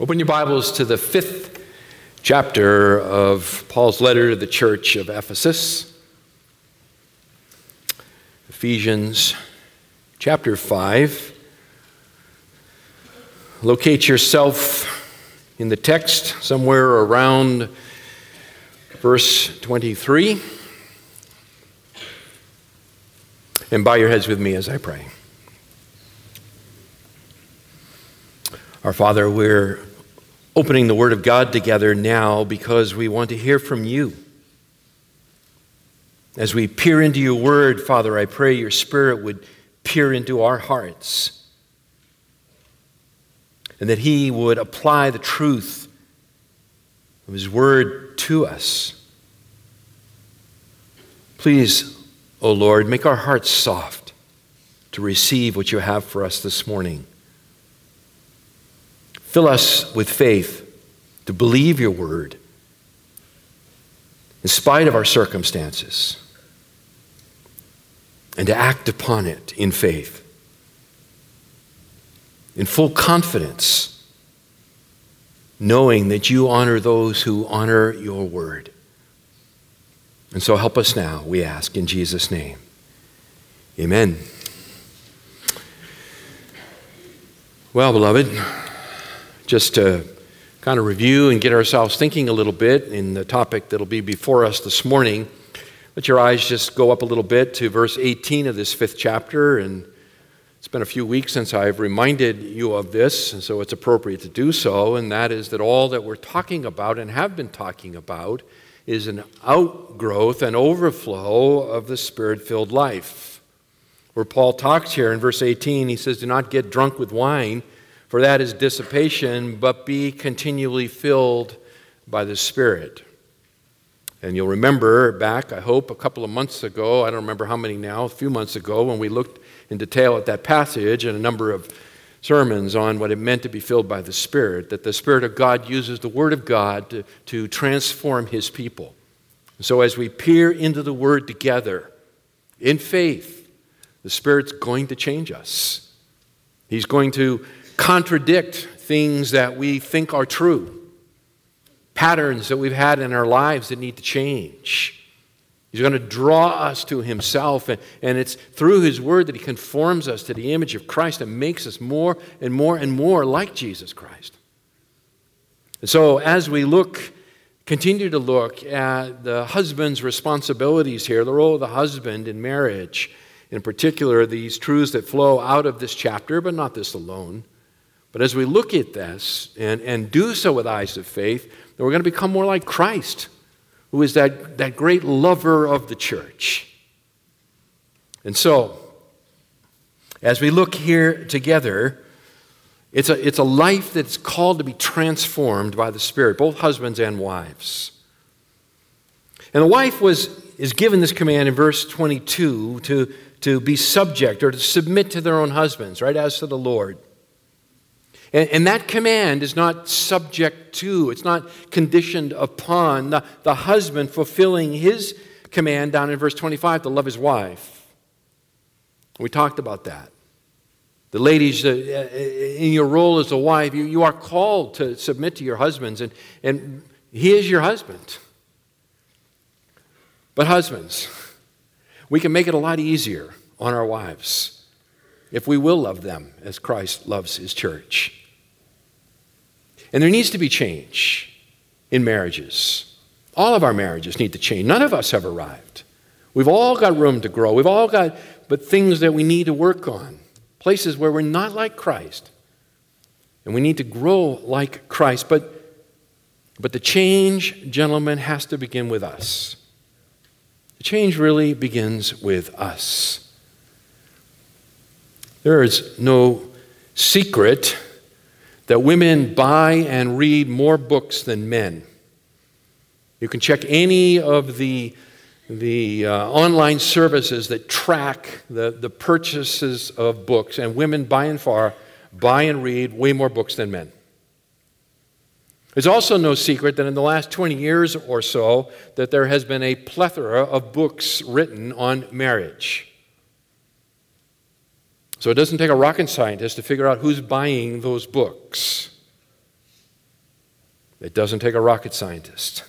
Open your Bibles to the fifth chapter of Paul's letter to the church of Ephesus. Ephesians chapter 5. Locate yourself in the text somewhere around verse 23. And bow your heads with me as I pray. Our Father, we're opening the Word of God together now because we want to hear from you. As we peer into your Word, Father, I pray your Spirit would peer into our hearts and that He would apply the truth of His Word to us. Please, O oh Lord, make our hearts soft to receive what you have for us this morning. Fill us with faith to believe your word in spite of our circumstances and to act upon it in faith, in full confidence, knowing that you honor those who honor your word. And so help us now, we ask, in Jesus' name. Amen. Well, beloved, just to kind of review and get ourselves thinking a little bit in the topic that'll be before us this morning, let your eyes just go up a little bit to verse 18 of this fifth chapter. And it's been a few weeks since I've reminded you of this, and so it's appropriate to do so. And that is that all that we're talking about and have been talking about is an outgrowth and overflow of the spirit filled life. Where Paul talks here in verse 18, he says, Do not get drunk with wine for that is dissipation, but be continually filled by the Spirit. And you'll remember back, I hope, a couple of months ago, I don't remember how many now, a few months ago, when we looked in detail at that passage and a number of sermons on what it meant to be filled by the Spirit, that the Spirit of God uses the Word of God to, to transform His people. So as we peer into the Word together in faith, the Spirit's going to change us. He's going to contradict things that we think are true, patterns that we've had in our lives that need to change. He's going to draw us to Himself, and, and it's through His Word that He conforms us to the image of Christ and makes us more and more and more like Jesus Christ. And so, as we look, continue to look at the husband's responsibilities here, the role of the husband in marriage, in particular, these truths that flow out of this chapter, but not this alone. But as we look at this and, and do so with eyes of faith, then we're going to become more like Christ, who is that, that great lover of the church. And so, as we look here together, it's a, it's a life that's called to be transformed by the Spirit, both husbands and wives. And the wife was, is given this command in verse 22 to, to be subject or to submit to their own husbands, right, as to the Lord. And, and, that command is not subject to, it's not conditioned upon the, the husband fulfilling his command down in verse 25 to love his wife. We talked about that. The ladies, uh, uh, in your role as a wife, you, you are called to submit to your husbands, and, and he is your husband. But, husbands, we can make it a lot easier on our wives if we will love them as Christ loves his church. And there needs to be change in marriages. All of our marriages need to change. None of us have arrived. We've all got room to grow. We've all got but things that we need to work on. Places where we're not like Christ. And we need to grow like Christ. But but the change, gentlemen, has to begin with us. The change really begins with us. There is no secret that women buy and read more books than men. You can check any of the, the uh, online services that track the, the purchases of books, and women, by and far, buy and read way more books than men. It's also no secret that in the last 20 years or so that there has been a plethora of books written on marriage. So it doesn't take a rocket scientist to figure out who's buying those books. It doesn't take a rocket scientist.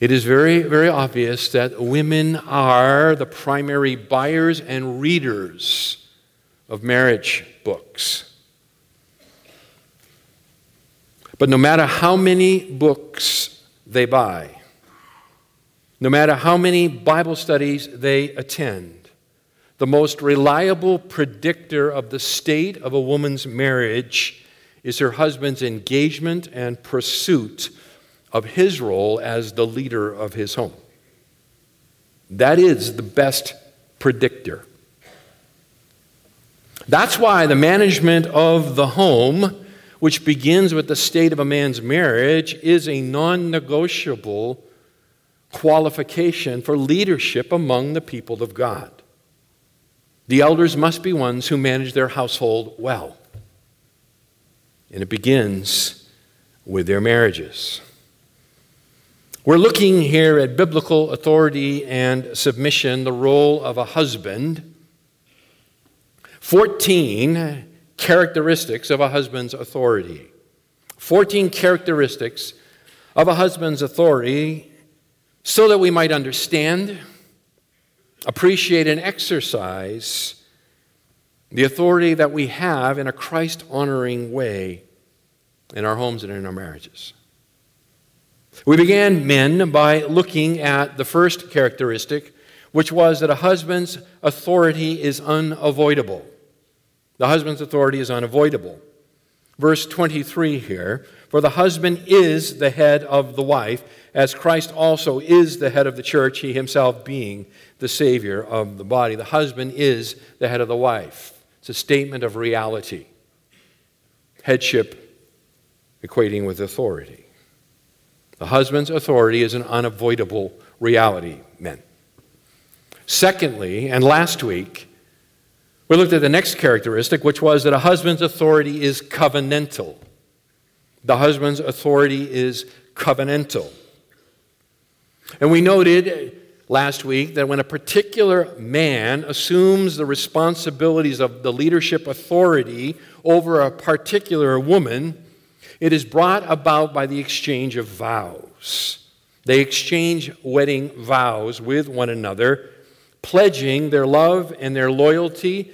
It is very, very obvious that women are the primary buyers and readers of marriage books. But no matter how many books they buy, no matter how many Bible studies they attend, the most reliable predictor of the state of a woman's marriage is her husband's engagement and pursuit of his role as the leader of his home. That is the best predictor. That's why the management of the home, which begins with the state of a man's marriage, is a non negotiable qualification for leadership among the people of God. The elders must be ones who manage their household well. And it begins with their marriages. We're looking here at biblical authority and submission, the role of a husband. 14 characteristics of a husband's authority. 14 characteristics of a husband's authority so that we might understand, appreciate, and exercise the authority that we have in a Christ honoring way in our homes and in our marriages. We began, men, by looking at the first characteristic, which was that a husband's authority is unavoidable. The husband's authority is unavoidable. Verse 23 here For the husband is the head of the wife as Christ also is the head of the church, he himself being the Savior of the body. The husband is the head of the wife. It's a statement of reality. Headship equating with authority. The husband's authority is an unavoidable reality, men. Secondly, and last week, we looked at the next characteristic, which was that a husband's authority is covenantal. The husband's authority is covenantal. And we noted last week that when a particular man assumes the responsibilities of the leadership authority over a particular woman, it is brought about by the exchange of vows. They exchange wedding vows with one another, pledging their love and their loyalty,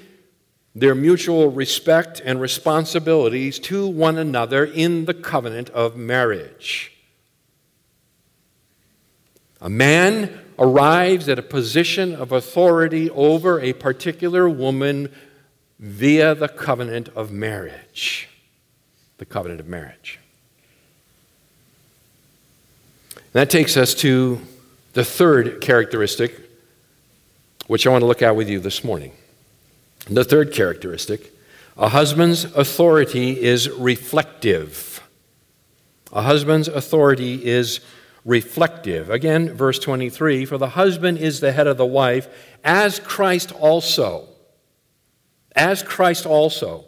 their mutual respect and responsibilities to one another in the covenant of marriage. A man arrives at a position of authority over a particular woman via the covenant of marriage. The covenant of marriage. And that takes us to the third characteristic, which I want to look at with you this morning. The third characteristic a husband's authority is reflective. A husband's authority is reflective. Again, verse 23 For the husband is the head of the wife, as Christ also, as Christ also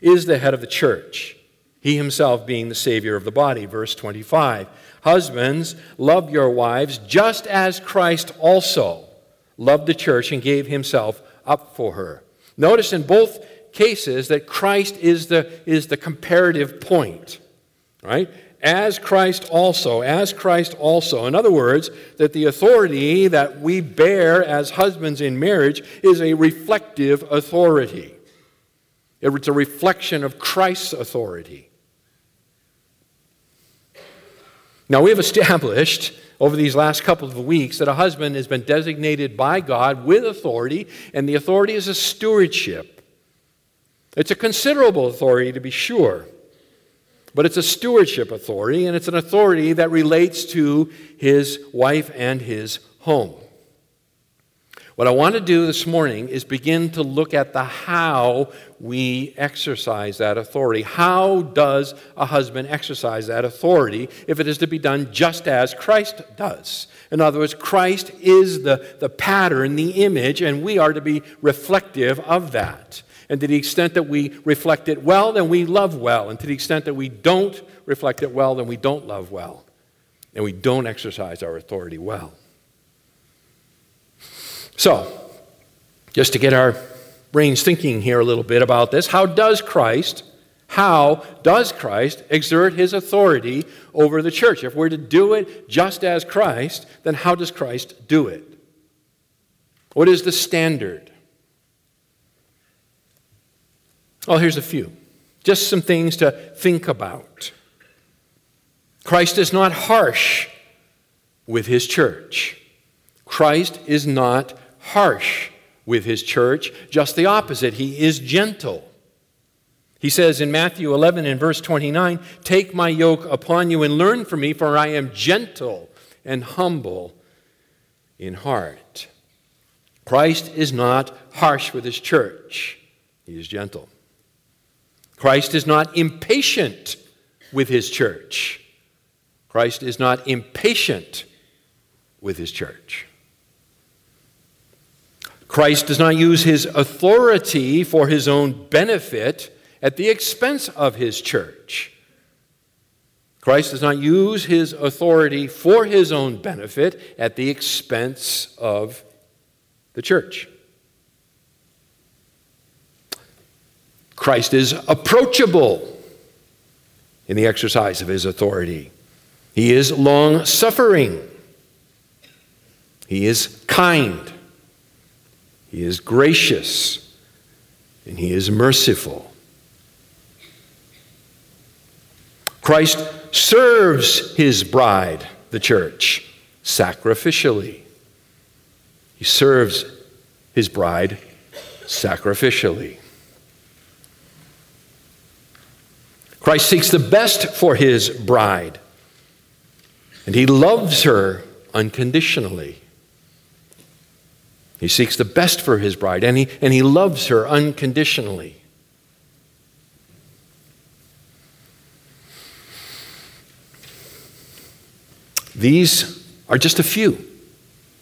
is the head of the church, he himself being the Savior of the body. Verse 25 Husbands, love your wives just as Christ also loved the church and gave himself up for her. Notice in both cases that Christ is the, is the comparative point, right? As Christ also, as Christ also. In other words, that the authority that we bear as husbands in marriage is a reflective authority. It's a reflection of Christ's authority. Now, we have established over these last couple of weeks that a husband has been designated by God with authority, and the authority is a stewardship. It's a considerable authority, to be sure but it's a stewardship authority, and it's an authority that relates to his wife and his home. What I want to do this morning is begin to look at the how we exercise that authority. How does a husband exercise that authority if it is to be done just as Christ does? In other words, Christ is the, the pattern, the image, and we are to be reflective of that. And to the extent that we reflect it well, then we love well. And to the extent that we don't reflect it well, then we don't love well. And we don't exercise our authority well. So, just to get our brains thinking here a little bit about this, how does Christ How does Christ exert his authority over the church? If we're to do it just as Christ, then how does Christ do it? What is the standard? Well, here's a few. Just some things to think about. Christ is not harsh with his church. Christ is not harsh with his church, just the opposite. He is gentle. He says in Matthew 11 and verse 29 Take my yoke upon you and learn from me, for I am gentle and humble in heart. Christ is not harsh with his church, he is gentle. Christ is not impatient with his church. Christ is not impatient with his church. Christ does not use his authority for his own benefit at the expense of his church. Christ does not use his authority for his own benefit at the expense of the church. Christ is approachable in the exercise of his authority. He is long suffering. He is kind. He is gracious. And he is merciful. Christ serves his bride, the church, sacrificially. He serves his bride sacrificially. Christ seeks the best for his bride, and he loves her unconditionally. He seeks the best for his bride, and he, and he loves her unconditionally. These are just a few,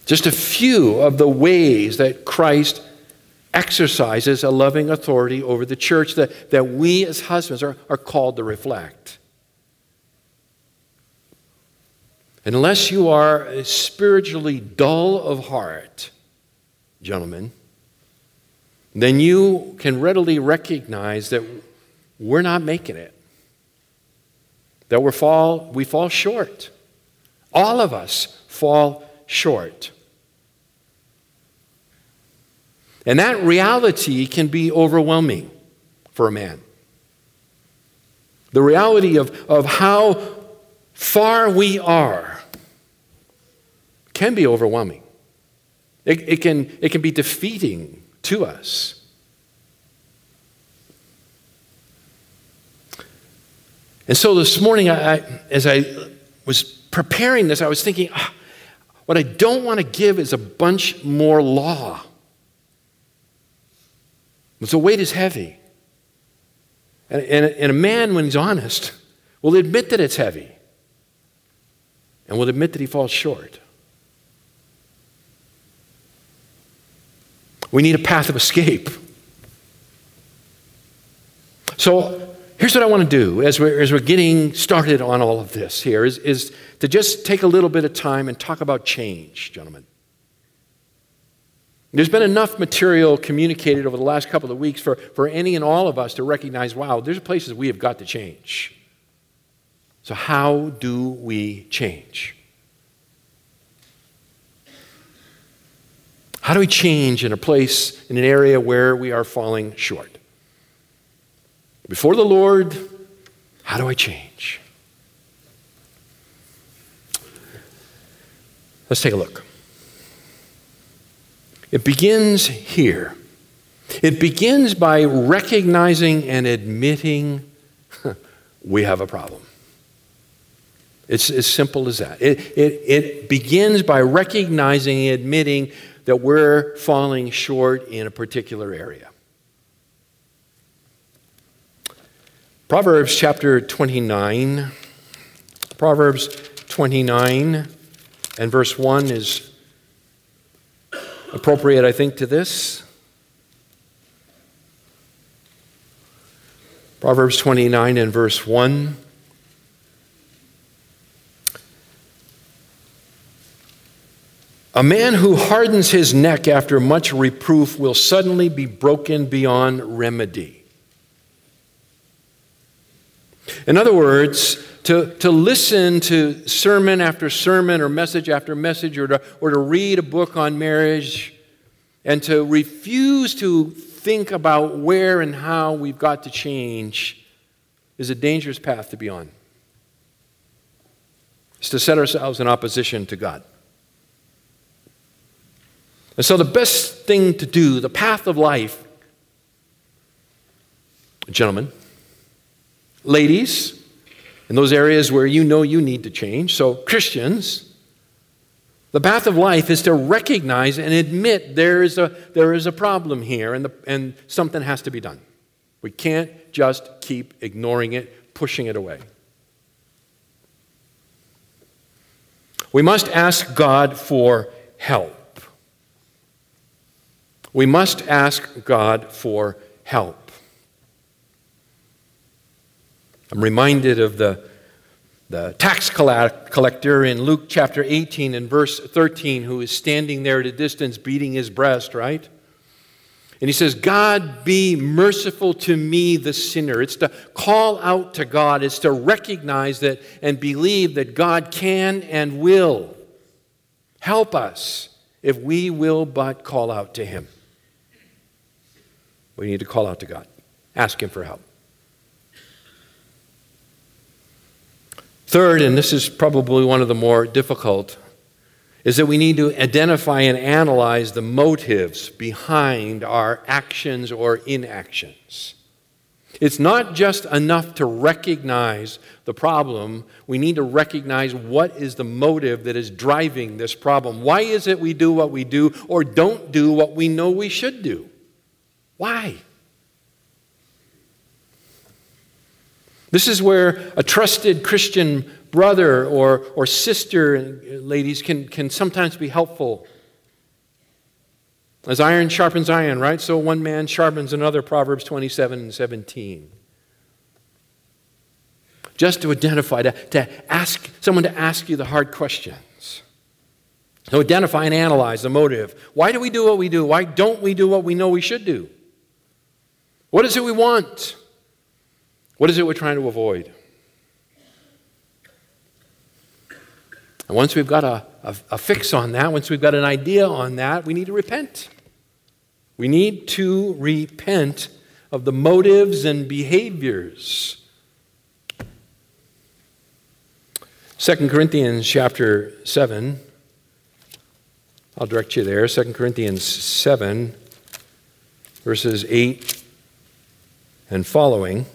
just a few of the ways that Christ exercises a loving authority over the church that, that we as husbands are, are called to reflect. Unless you are spiritually dull of heart, gentlemen, then you can readily recognize that we're not making it. That we fall, we fall short. All of us fall short. And that reality can be overwhelming for a man. The reality of, of how far we are can be overwhelming. It, it, can, it can be defeating to us. And so this morning, I, I, as I was preparing this, I was thinking, ah, what I don't want to give is a bunch more law. The weight is heavy. And, and, and a man, when he's honest, will admit that it's heavy and will admit that he falls short. We need a path of escape. So here's what I want to do as we're, as we're getting started on all of this here is, is to just take a little bit of time and talk about change, gentlemen. There's been enough material communicated over the last couple of weeks for, for any and all of us to recognize wow, there's places we have got to change. So, how do we change? How do we change in a place, in an area where we are falling short? Before the Lord, how do I change? Let's take a look. It begins here. It begins by recognizing and admitting we have a problem. It's as simple as that. It, it, it begins by recognizing and admitting that we're falling short in a particular area. Proverbs chapter 29. Proverbs 29 and verse 1 is appropriate, I think, to this. Proverbs 29 and verse 1. A man who hardens his neck after much reproof will suddenly be broken beyond remedy. In other words, to, to listen to sermon after sermon or message after message or to, or to read a book on marriage and to refuse to think about where and how we've got to change is a dangerous path to be on. It's to set ourselves in opposition to God. And so, the best thing to do, the path of life, gentlemen, ladies, in those areas where you know you need to change, so Christians, the path of life is to recognize and admit there is a, there is a problem here and, the, and something has to be done. We can't just keep ignoring it, pushing it away. We must ask God for help. We must ask God for help. I'm reminded of the the tax collector in Luke chapter 18 and verse 13, who is standing there at a distance beating his breast, right? And he says, God be merciful to me, the sinner. It's to call out to God, it's to recognize that and believe that God can and will help us if we will but call out to Him. We need to call out to God, ask Him for help. Third, and this is probably one of the more difficult, is that we need to identify and analyze the motives behind our actions or inactions. It's not just enough to recognize the problem. We need to recognize what is the motive that is driving this problem. Why is it we do what we do or don't do what we know we should do? Why? This is where a trusted Christian brother or, or sister, ladies, can, can sometimes be helpful. As iron sharpens iron, right? So one man sharpens another, Proverbs 27 and 17. Just to identify, to, to ask someone to ask you the hard questions. To identify and analyze the motive. Why do we do what we do? Why don't we do what we know we should do? What is it we want? What is it we're trying to avoid? And once we've got a, a, a, fix on that, once we've got an idea on that, we need to repent. We need to repent of the motives and behaviors. 2 Corinthians chapter 7. I'll direct you there. 2 Corinthians 7, verses 8 and following.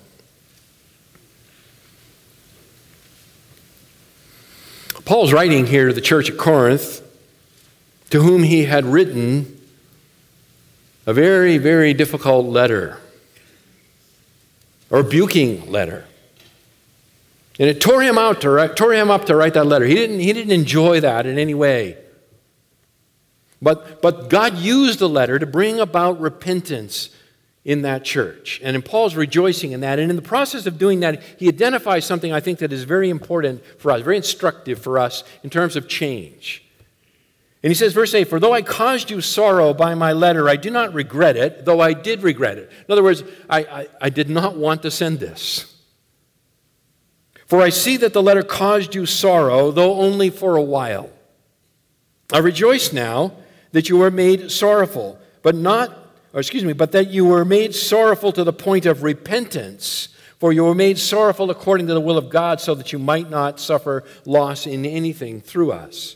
Paul's writing here to the church at Corinth, to whom he had written a very, very difficult letter, a rebuking letter. And it tore him out to write, tore him up to write that letter. He didn't, he didn't enjoy that in any way. But, but God used the letter to bring about repentance in that church. And in Paul's rejoicing in that, and in the process of doing that, he identifies something I think that is very important for us, very instructive for us in terms of change. And he says, verse 8, For though I caused you sorrow by my letter, I do not regret it, though I did regret it. In other words, I, I, I did not want to send this. For I see that the letter caused you sorrow, though only for a while. I rejoice now that you are made sorrowful, but not or excuse me, but that you were made sorrowful to the point of repentance. For you were made sorrowful according to the will of God, so that you might not suffer loss in anything through us.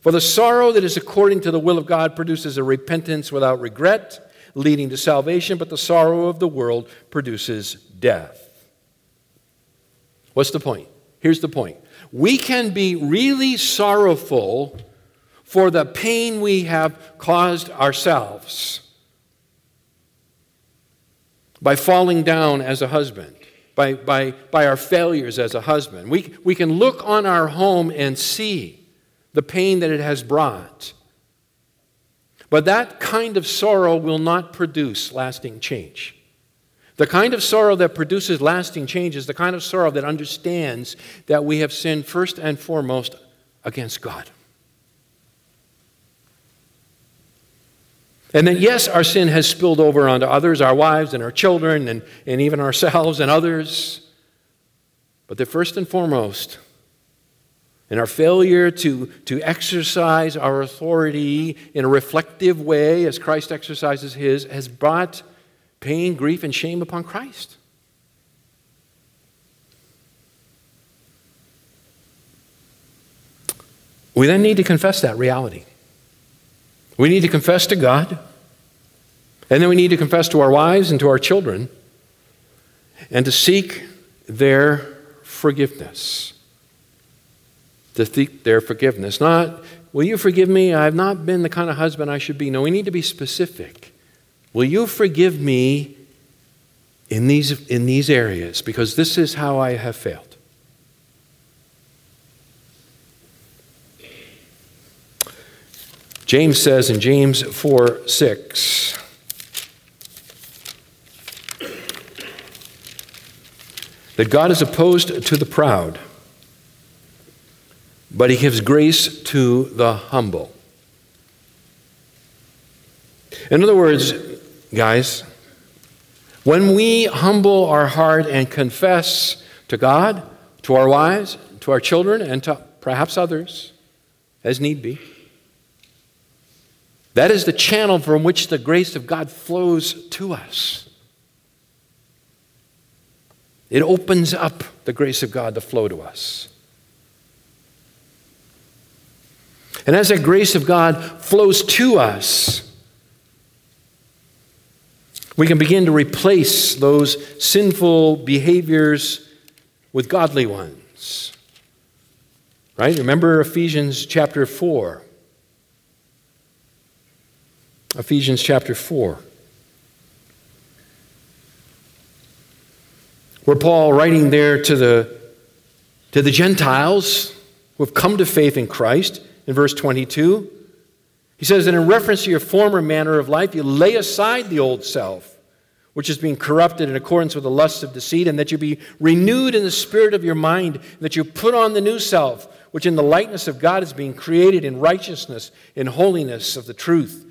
For the sorrow that is according to the will of God produces a repentance without regret, leading to salvation, but the sorrow of the world produces death. What's the point? Here's the point. We can be really sorrowful for the pain we have caused ourselves by falling down as a husband, by, by, by our failures as a husband. We, we can look on our home and see the pain that it has brought. But that kind of sorrow will not produce lasting change. The kind of sorrow that produces lasting change is the kind of sorrow that understands that we have sinned first and foremost against God. And then, yes, our sin has spilled over onto others, our wives and our children, and, and even ourselves and others. But that first and foremost, in our failure to, to exercise our authority in a reflective way as Christ exercises his, has brought pain, grief, and shame upon Christ. We then need to confess that reality. We need to confess to God, and then we need to confess to our wives and to our children, and to seek their forgiveness. To seek their forgiveness. Not, will you forgive me? I've not been the kind of husband I should be. No, we need to be specific. Will you forgive me in these, in these areas? Because this is how I have failed. James says in James 4 6, that God is opposed to the proud, but he gives grace to the humble. In other words, guys, when we humble our heart and confess to God, to our wives, to our children, and to perhaps others, as need be, that is the channel from which the grace of God flows to us. It opens up the grace of God to flow to us. And as that grace of God flows to us, we can begin to replace those sinful behaviors with godly ones. Right? Remember Ephesians chapter 4. Ephesians chapter 4. Where Paul, writing there to the, to the Gentiles who have come to faith in Christ, in verse 22, he says that in reference to your former manner of life, you lay aside the old self, which is being corrupted in accordance with the lusts of deceit, and that you be renewed in the spirit of your mind, that you put on the new self, which in the likeness of God is being created in righteousness, in holiness of the truth.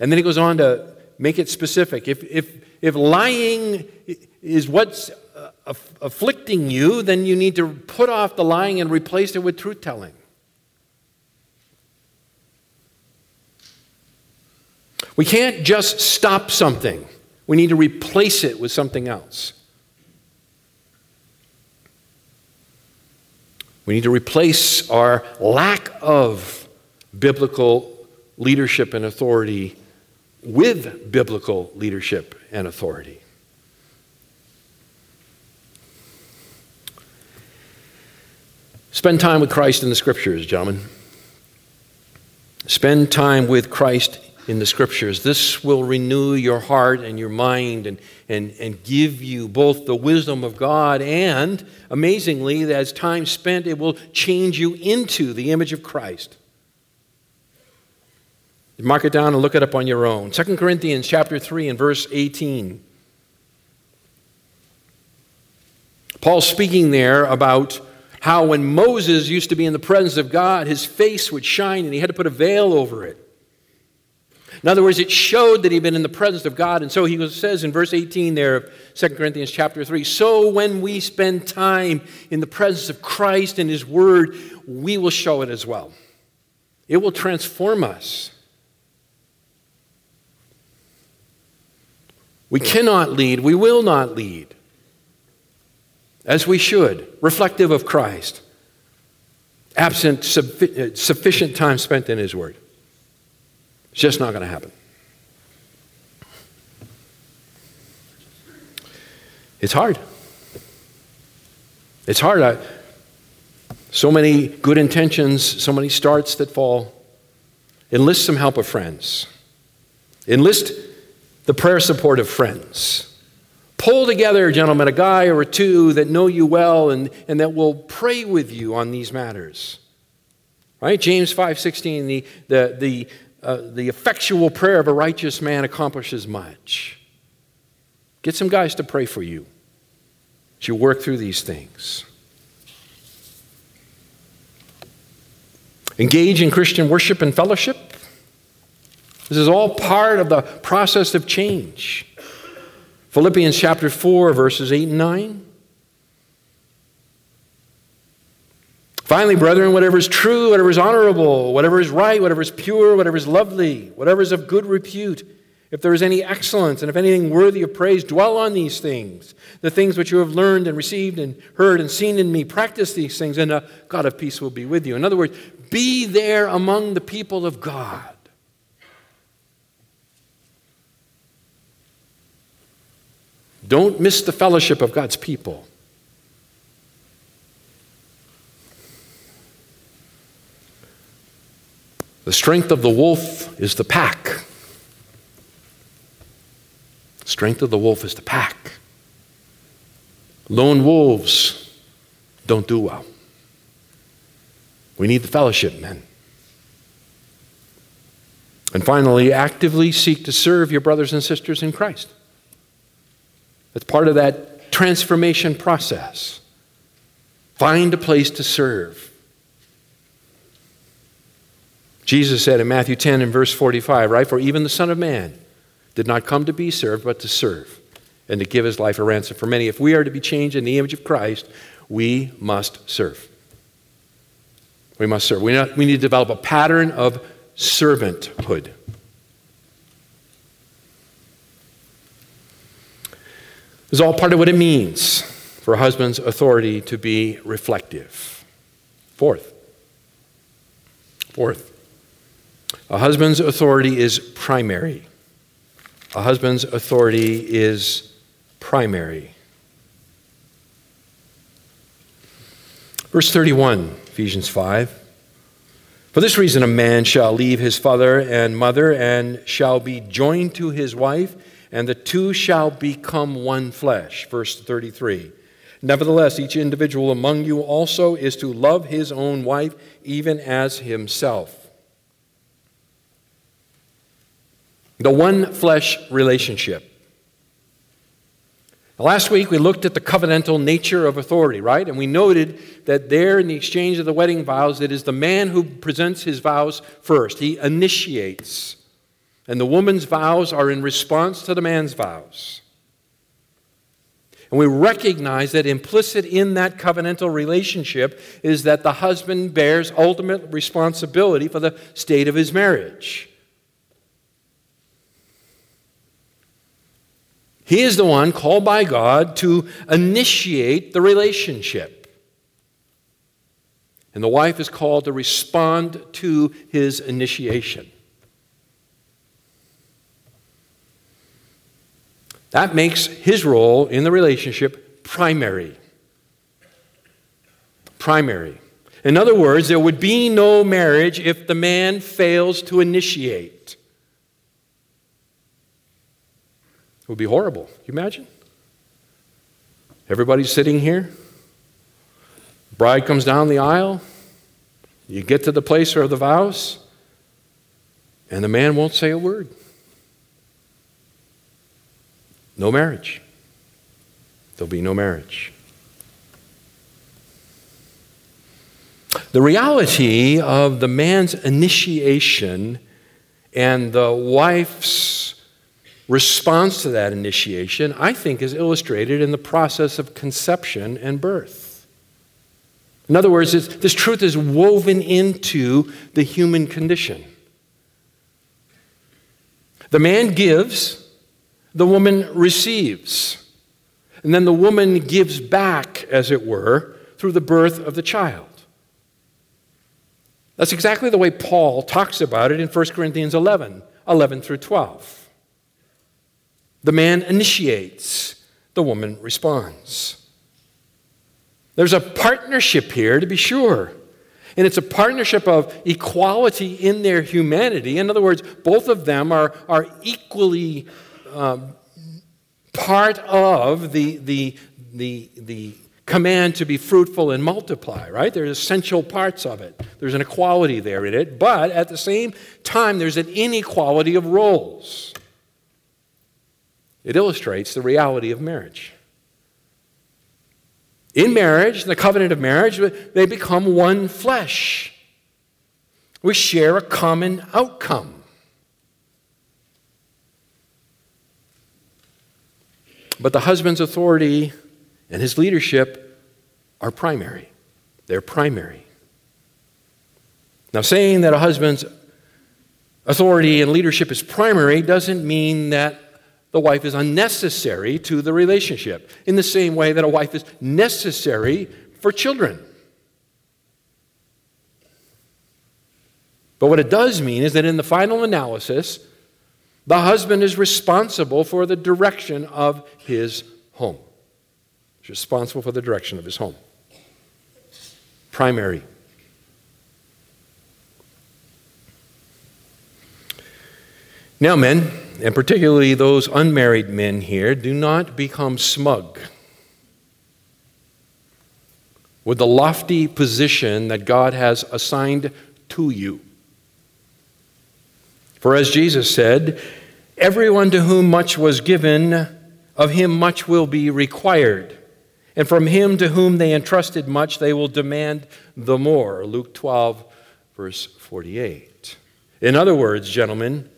And then he goes on to make it specific. If, if, if lying is what's uh, afflicting you, then you need to put off the lying and replace it with truth telling. We can't just stop something, we need to replace it with something else. We need to replace our lack of biblical leadership and authority with biblical leadership and authority. Spend time with Christ in the scriptures, gentlemen. Spend time with Christ in the scriptures. This will renew your heart and your mind and, and, and give you both the wisdom of God and, amazingly, as time spent, it will change you into the image of Christ. Mark it down and look it up on your own. 2 Corinthians chapter 3 and verse 18. Paul's speaking there about how when Moses used to be in the presence of God, his face would shine and he had to put a veil over it. In other words, it showed that he'd been in the presence of God. And so he says in verse 18 there of 2 Corinthians chapter 3 So when we spend time in the presence of Christ and his word, we will show it as well. It will transform us. We cannot lead, we will not lead as we should, reflective of Christ, absent suffi- uh, sufficient time spent in His Word. It's just not going to happen. It's hard. It's hard. I, so many good intentions, so many starts that fall. Enlist some help of friends. Enlist the prayer support of friends. Pull together, gentlemen, a guy or two that know you well and, and that will pray with you on these matters. Right? James 5.16, the, the, the, uh, the effectual prayer of a righteous man accomplishes much. Get some guys to pray for you as you work through these things. Engage in Christian worship and fellowship. This is all part of the process of change. Philippians chapter 4, verses 8 and 9. Finally, brethren, whatever is true, whatever is honorable, whatever is right, whatever is pure, whatever is lovely, whatever is of good repute, if there is any excellence and if anything worthy of praise, dwell on these things. The things which you have learned and received and heard and seen in me, practice these things, and the God of peace will be with you. In other words, be there among the people of God. Don't miss the fellowship of God's people. The strength of the wolf is the pack. The strength of the wolf is the pack. Lone wolves don't do well. We need the fellowship, men. And finally, actively seek to serve your brothers and sisters in Christ. That's part of that transformation process. Find a place to serve. Jesus said in Matthew 10 and verse 45, right? For even the Son of Man did not come to be served, but to serve and to give his life a ransom for many. If we are to be changed in the image of Christ, we must serve. We must serve. We, we need to develop a pattern of servanthood. Is all part of what it means for a husband's authority to be reflective. Fourth, fourth, a husband's authority is primary. A husband's authority is primary. Verse 31, Ephesians 5. For this reason, a man shall leave his father and mother and shall be joined to his wife and the two shall become one flesh. Verse 33. Nevertheless, each individual among you also is to love his own wife even as himself. The one flesh relationship. Last week we looked at the covenantal nature of authority, right? And we noted that there in the exchange of the wedding vows, it is the man who presents his vows first. He initiates. And the woman's vows are in response to the man's vows. And we recognize that implicit in that covenantal relationship is that the husband bears ultimate responsibility for the state of his marriage. He is the one called by God to initiate the relationship. And the wife is called to respond to his initiation. That makes his role in the relationship primary. Primary. In other words, there would be no marriage if the man fails to initiate. It would be horrible. Can you imagine? Everybody's sitting here. Bride comes down the aisle. You get to the place of the vows, and the man won't say a word. No marriage. There'll be no marriage. The reality of the man's initiation and the wife's response to that initiation, I think, is illustrated in the process of conception and birth. In other words, this truth is woven into the human condition. The man gives, the woman receives. And then the woman gives back, as it were, through the birth of the child. That's exactly the way Paul talks about it in 1 Corinthians 11 11 through 12. The man initiates, the woman responds. There's a partnership here, to be sure. And it's a partnership of equality in their humanity. In other words, both of them are, are equally um, part of the, the, the, the command to be fruitful and multiply, right? There's essential parts of it. There's an equality there in it, but at the same time, there's an inequality of roles. It illustrates the reality of marriage. In marriage, in the covenant of marriage, they become one flesh. We share a common outcome. But the husband's authority and his leadership are primary. They're primary. Now, saying that a husband's authority and leadership is primary doesn't mean that the wife is unnecessary to the relationship, in the same way that a wife is necessary for children. But what it does mean is that in the final analysis, the husband is responsible for the direction of his home. He's responsible for the direction of his home. Primary. Now, men, and particularly those unmarried men here, do not become smug with the lofty position that God has assigned to you. For as Jesus said, Everyone to whom much was given, of him much will be required. And from him to whom they entrusted much, they will demand the more. Luke 12, verse 48. In other words, gentlemen,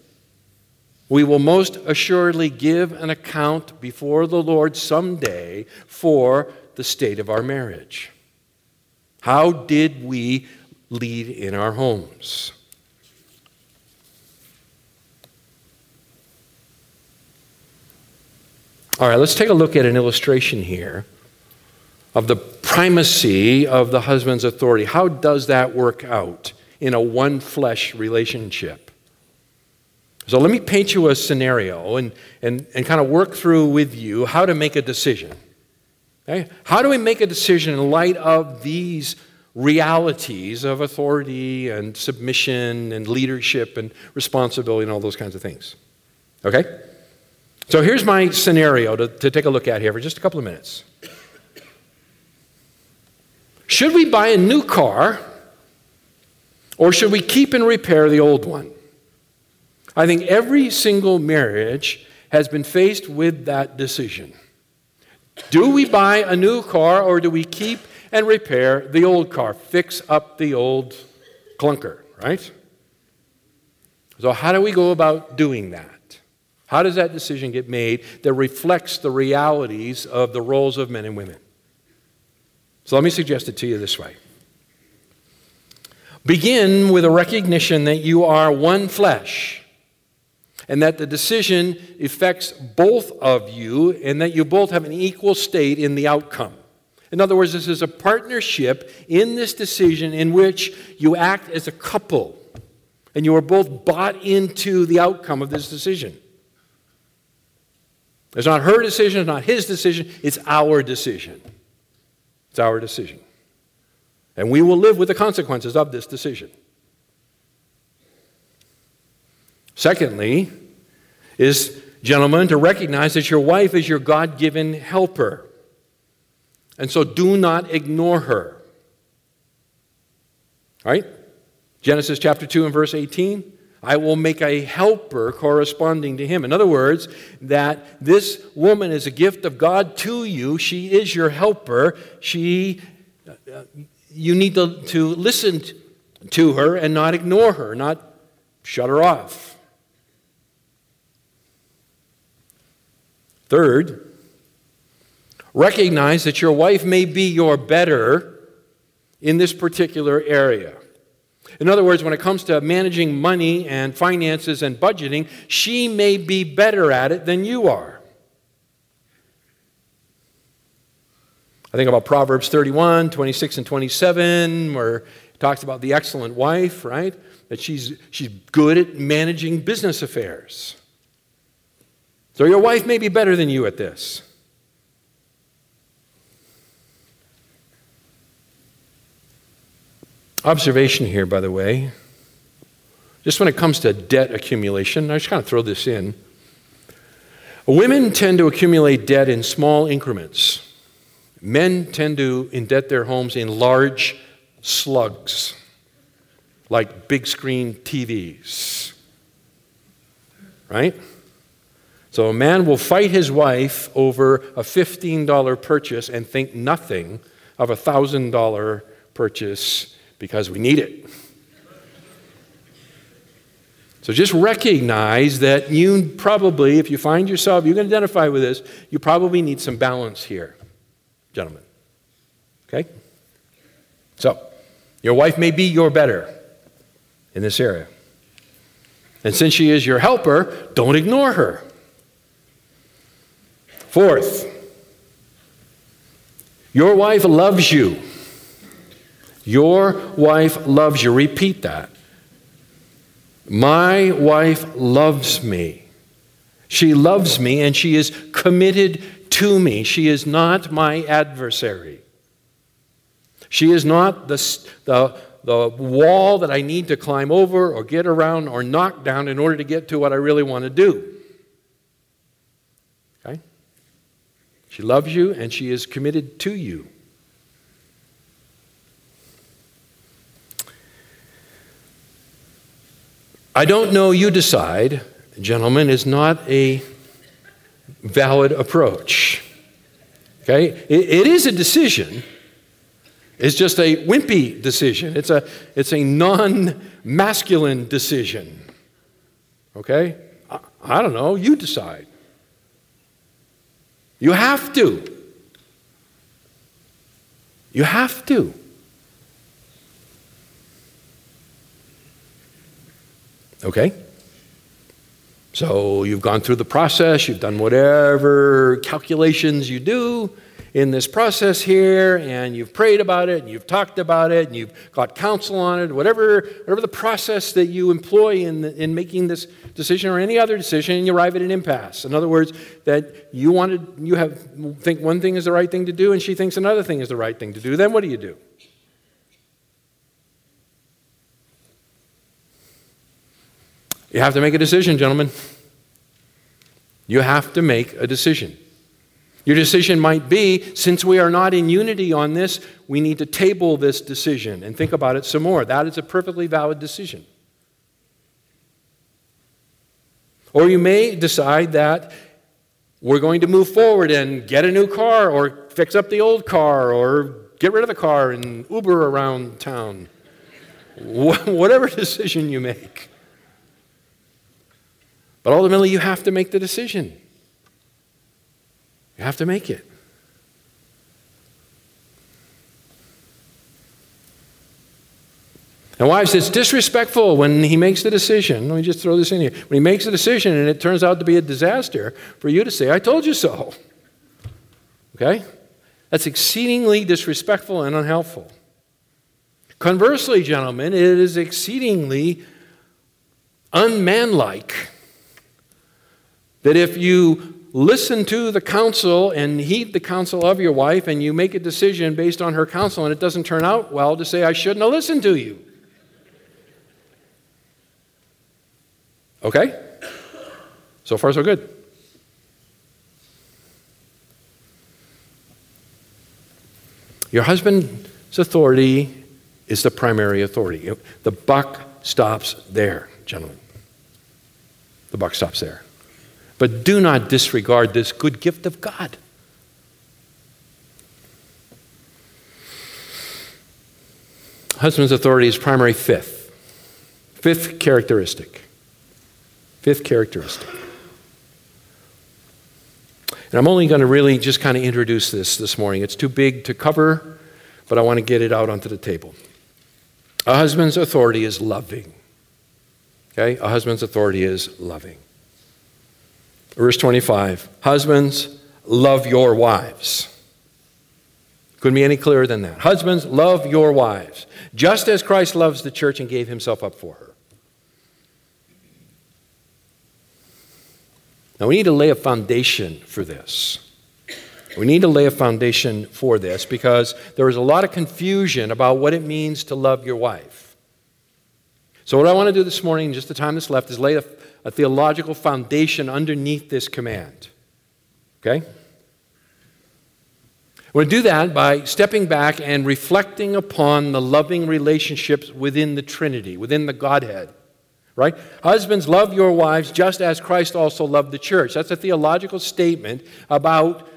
we will most assuredly give an account before the Lord someday for the state of our marriage. How did we lead in our homes? All right, let's take a look at an illustration here of the primacy of the husband's authority. How does that work out in a one flesh relationship? So let me paint you a scenario and, and, and kind of work through with you how to make a decision. Okay? How do we make a decision in light of these realities of authority and submission and leadership and responsibility and all those kinds of things? Okay? So here's my scenario to, to take a look at here for just a couple of minutes. Should we buy a new car or should we keep and repair the old one? I think every single marriage has been faced with that decision. Do we buy a new car or do we keep and repair the old car? Fix up the old clunker, right? So, how do we go about doing that? How does that decision get made that reflects the realities of the roles of men and women? So let me suggest it to you this way. Begin with a recognition that you are one flesh and that the decision affects both of you and that you both have an equal state in the outcome. In other words, this is a partnership in this decision in which you act as a couple and you are both bought into the outcome of this decision. It's not her decision, it's not his decision, it's our decision. It's our decision. And we will live with the consequences of this decision. Secondly, is, gentlemen, to recognize that your wife is your God given helper. And so do not ignore her. Right? Genesis chapter 2 and verse 18. I will make a helper corresponding to him. In other words, that this woman is a gift of God to you. She is your helper. She, uh, you need to, to listen to her and not ignore her, not shut her off. Third, recognize that your wife may be your better in this particular area. In other words, when it comes to managing money and finances and budgeting, she may be better at it than you are. I think about Proverbs 31, 26, and 27, where it talks about the excellent wife, right? That she's, she's good at managing business affairs. So your wife may be better than you at this. Observation here, by the way. Just when it comes to debt accumulation, I just kind of throw this in. Women tend to accumulate debt in small increments. Men tend to indebt their homes in large slugs, like big screen TVs. Right? So a man will fight his wife over a $15 purchase and think nothing of a $1,000 purchase because we need it. So just recognize that you probably, if you find yourself, you can identify with this, you probably need some balance here, gentlemen. Okay? So, your wife may be your better. in this area. And since she is your helper, don't ignore her. Fourth, your wife loves you. Your wife loves you. Repeat that. My wife loves me. She loves me and she is committed to me. She is not my adversary. She is not the, the, the wall that I need to climb over or get around or knock down in order to get to what I really want to do. Okay? She loves you and she is committed to you. I don't know, you decide, gentlemen, is not a valid approach. Okay? it, it is a decision. It's just a wimpy decision. It's a, it's a non masculine decision. Okay? I, I don't know. You decide. You have to. You have to. Okay? So you've gone through the process, you've done whatever calculations you do in this process here, and you've prayed about it, and you've talked about it, and you've got counsel on it, whatever, whatever the process that you employ in, the, in making this decision or any other decision, and you arrive at an impasse. In other words, that you wanted, you have think one thing is the right thing to do, and she thinks another thing is the right thing to do. Then what do you do? You have to make a decision, gentlemen. You have to make a decision. Your decision might be since we are not in unity on this, we need to table this decision and think about it some more. That is a perfectly valid decision. Or you may decide that we're going to move forward and get a new car or fix up the old car or get rid of the car and Uber around town. Whatever decision you make. But ultimately, you have to make the decision. You have to make it. And wives, it's disrespectful when he makes the decision. Let me just throw this in here. When he makes a decision and it turns out to be a disaster, for you to say, I told you so. Okay? That's exceedingly disrespectful and unhelpful. Conversely, gentlemen, it is exceedingly unmanlike that if you listen to the counsel and heed the counsel of your wife and you make a decision based on her counsel and it doesn't turn out well, to say, I shouldn't have listened to you. Okay? So far, so good. Your husband's authority is the primary authority. The buck stops there, gentlemen. The buck stops there. But do not disregard this good gift of God. Husband's authority is primary fifth. Fifth characteristic. Fifth characteristic. And I'm only going to really just kind of introduce this this morning. It's too big to cover, but I want to get it out onto the table. A husband's authority is loving. Okay? A husband's authority is loving. Verse 25 Husbands, love your wives. Couldn't be any clearer than that. Husbands, love your wives, just as Christ loves the church and gave himself up for her. Now, we need to lay a foundation for this. We need to lay a foundation for this because there is a lot of confusion about what it means to love your wife. So, what I want to do this morning, just the time that's left, is lay a a theological foundation underneath this command. Okay? We're going to do that by stepping back and reflecting upon the loving relationships within the Trinity, within the Godhead. Right? Husbands, love your wives just as Christ also loved the church. That's a theological statement about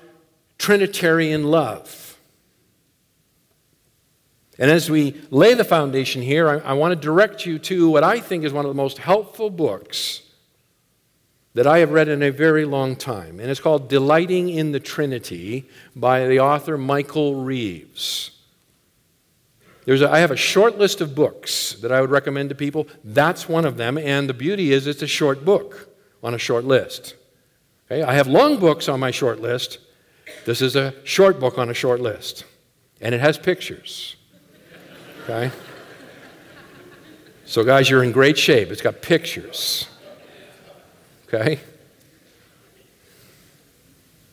Trinitarian love. And as we lay the foundation here, I, I want to direct you to what I think is one of the most helpful books that I have read in a very long time, and it's called Delighting in the Trinity by the author Michael Reeves. There's a, I have a short list of books that I would recommend to people. That's one of them. And the beauty is it's a short book on a short list. Okay? I have long books on my short list. This is a short book on a short list. And it has pictures. Okay? So, guys, you're in great shape. It's got pictures. Okay?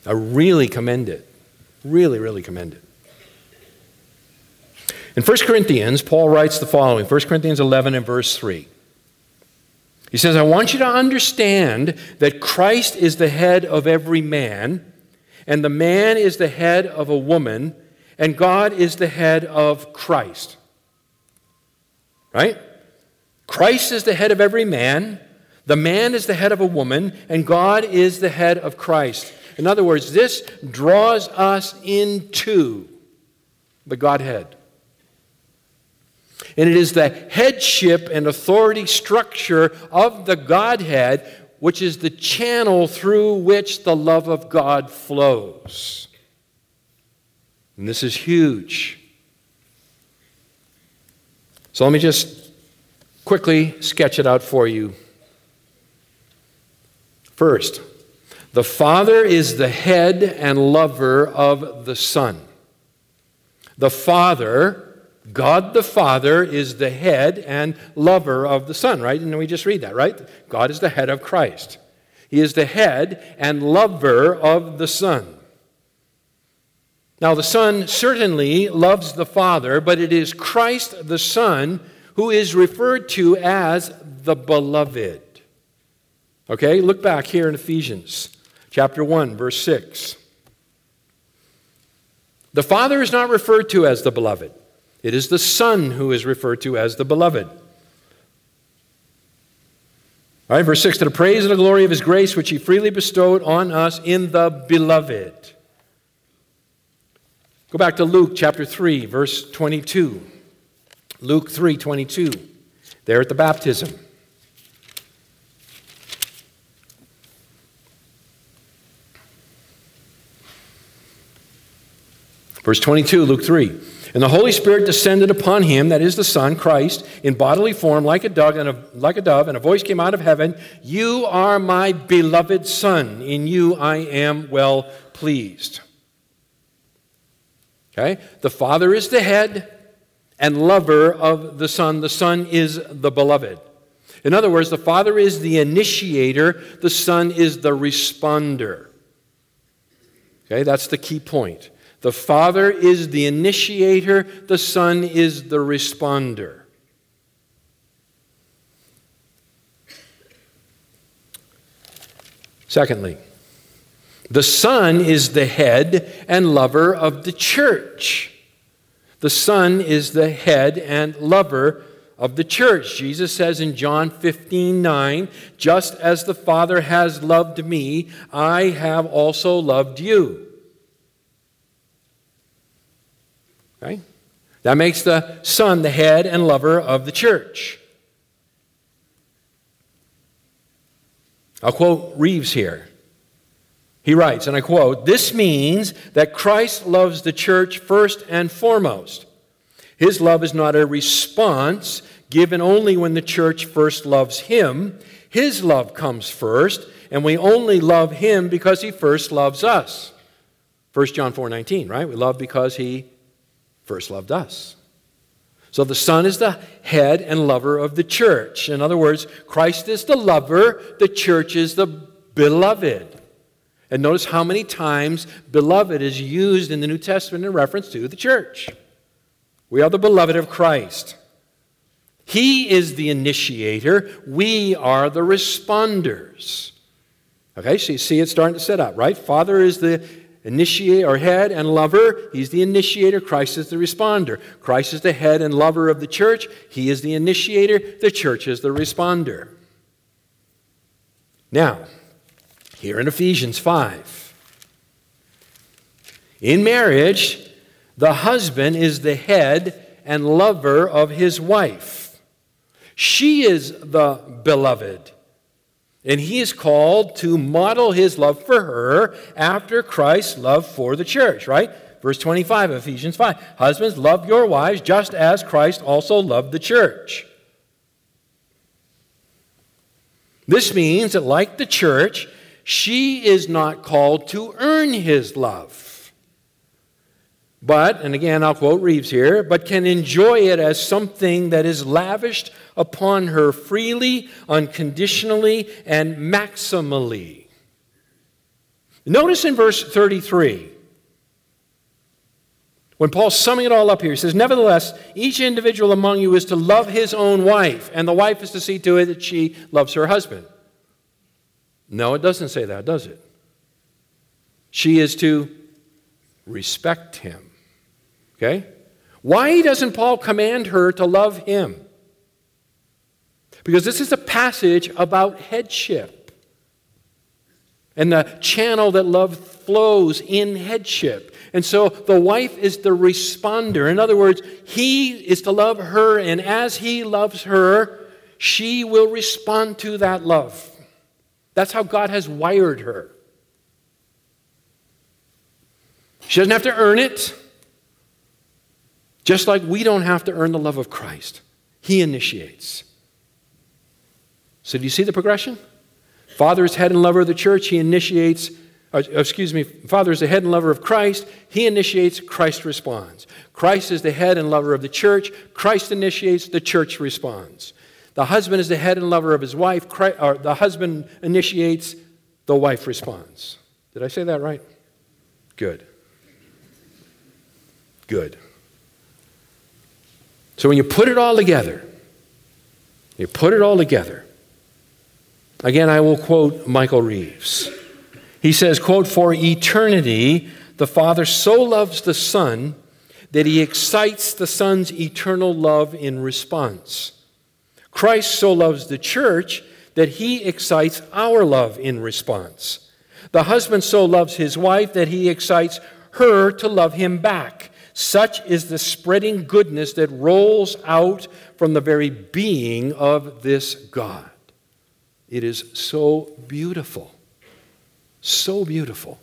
I really commend it. Really, really commend it. In 1 Corinthians, Paul writes the following 1 Corinthians 11 and verse 3. He says, I want you to understand that Christ is the head of every man, and the man is the head of a woman, and God is the head of Christ. Right? Christ is the head of every man, the man is the head of a woman, and God is the head of Christ. In other words, this draws us into the Godhead. And it is the headship and authority structure of the Godhead which is the channel through which the love of God flows. And this is huge. So let me just quickly sketch it out for you. First, the Father is the head and lover of the Son. The Father God the Father is the head and lover of the Son, right? And we just read that, right? God is the head of Christ. He is the head and lover of the Son. Now, the Son certainly loves the Father, but it is Christ the Son who is referred to as the beloved. Okay, look back here in Ephesians chapter 1, verse 6. The Father is not referred to as the beloved. It is the Son who is referred to as the beloved. All right, verse 6 to the praise and the glory of his grace, which he freely bestowed on us in the beloved. Go back to Luke chapter 3, verse 22. Luke 3 22. There at the baptism. Verse 22, Luke 3. And the Holy Spirit descended upon him, that is the Son, Christ, in bodily form like a dove, and a, like a dove, and a voice came out of heaven You are my beloved Son. In you I am well pleased. Okay? The Father is the head and lover of the Son. The Son is the beloved. In other words, the Father is the initiator, the Son is the responder. Okay, that's the key point. The Father is the initiator, the Son is the responder. Secondly, the Son is the head and lover of the church. The Son is the head and lover of the church. Jesus says in John 15 9, just as the Father has loved me, I have also loved you. Okay? That makes the Son the head and lover of the church. I'll quote Reeves here. He writes, and I quote, This means that Christ loves the church first and foremost. His love is not a response given only when the church first loves him. His love comes first, and we only love him because he first loves us. 1 John 4 19, right? We love because he first loved us. So the Son is the head and lover of the church. In other words, Christ is the lover, the church is the beloved. And notice how many times beloved is used in the New Testament in reference to the church. We are the beloved of Christ. He is the initiator, we are the responders. Okay, so you see it starting to set up, right? Father is the initiator or head and lover. He's the initiator. Christ is the responder. Christ is the head and lover of the church. He is the initiator. The church is the responder. Now, here in Ephesians 5, in marriage, the husband is the head and lover of his wife. She is the beloved. And he is called to model his love for her after Christ's love for the church, right? Verse 25 of Ephesians 5 Husbands, love your wives just as Christ also loved the church. This means that, like the church, she is not called to earn his love. But, and again, I'll quote Reeves here, but can enjoy it as something that is lavished upon her freely, unconditionally, and maximally. Notice in verse 33, when Paul's summing it all up here, he says, Nevertheless, each individual among you is to love his own wife, and the wife is to see to it that she loves her husband. No, it doesn't say that, does it? She is to respect him. Okay? Why doesn't Paul command her to love him? Because this is a passage about headship and the channel that love flows in headship. And so the wife is the responder. In other words, he is to love her, and as he loves her, she will respond to that love. That's how God has wired her. She doesn't have to earn it, just like we don't have to earn the love of Christ. He initiates. So, do you see the progression? Father is head and lover of the church. He initiates, uh, excuse me, Father is the head and lover of Christ. He initiates, Christ responds. Christ is the head and lover of the church. Christ initiates, the church responds. The husband is the head and lover of his wife. Christ, or the husband initiates, the wife responds. Did I say that right? Good. Good. So when you put it all together, you put it all together. Again, I will quote Michael Reeves. He says, quote, For eternity, the Father so loves the Son that he excites the Son's eternal love in response. Christ so loves the church that he excites our love in response. The husband so loves his wife that he excites her to love him back. Such is the spreading goodness that rolls out from the very being of this God. It is so beautiful. So beautiful.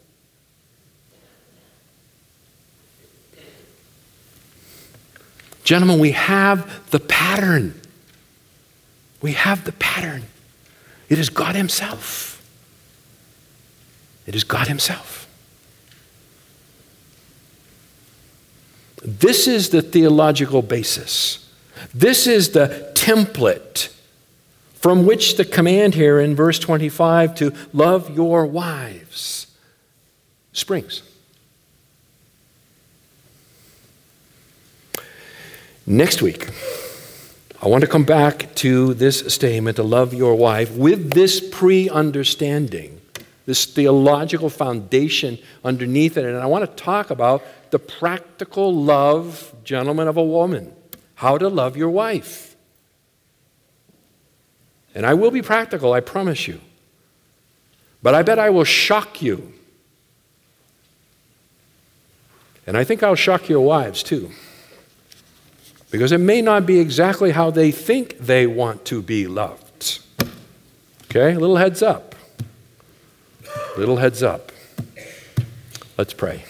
Gentlemen, we have the pattern. We have the pattern. It is God Himself. It is God Himself. This is the theological basis. This is the template from which the command here in verse 25 to love your wives springs. Next week, I want to come back to this statement to love your wife with this pre understanding, this theological foundation underneath it. And I want to talk about the practical love, gentlemen, of a woman. How to love your wife. And I will be practical, I promise you. But I bet I will shock you. And I think I'll shock your wives too because it may not be exactly how they think they want to be loved. Okay, a little heads up. Little heads up. Let's pray.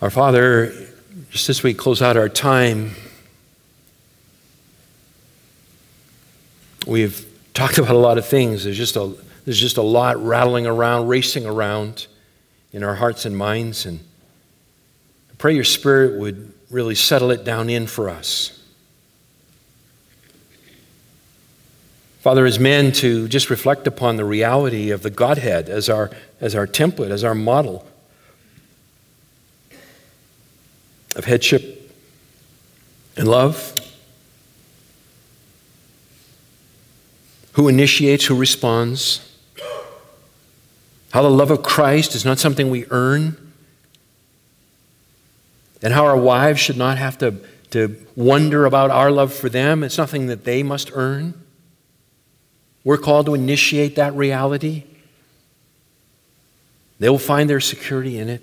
Our Father, just as we close out our time, we've talked about a lot of things. There's just a there's just a lot rattling around, racing around in our hearts and minds. And I pray your Spirit would really settle it down in for us. Father, as men, to just reflect upon the reality of the Godhead as our, as our template, as our model of headship and love. Who initiates, who responds. How the love of Christ is not something we earn. And how our wives should not have to, to wonder about our love for them. It's nothing that they must earn. We're called to initiate that reality. They will find their security in it.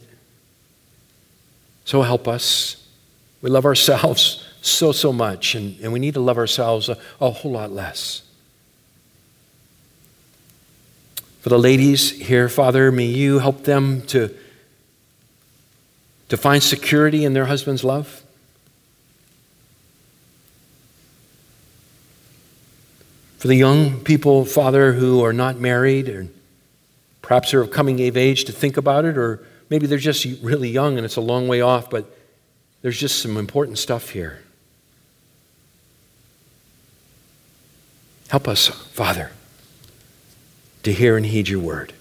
So help us. We love ourselves so, so much, and, and we need to love ourselves a, a whole lot less. For the ladies here, Father, may you help them to, to find security in their husband's love. For the young people, Father, who are not married or perhaps are coming of age to think about it, or maybe they're just really young and it's a long way off, but there's just some important stuff here. Help us, Father, to hear and heed your word.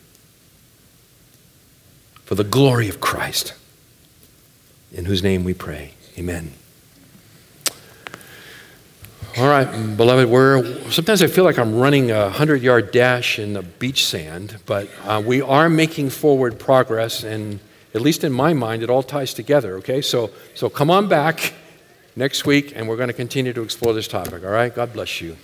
For the glory of Christ, in whose name we pray. Amen. All right, beloved, we're, sometimes I feel like I'm running a 100 yard dash in the beach sand, but uh, we are making forward progress, and at least in my mind, it all ties together, okay? So, so come on back next week, and we're going to continue to explore this topic, all right? God bless you.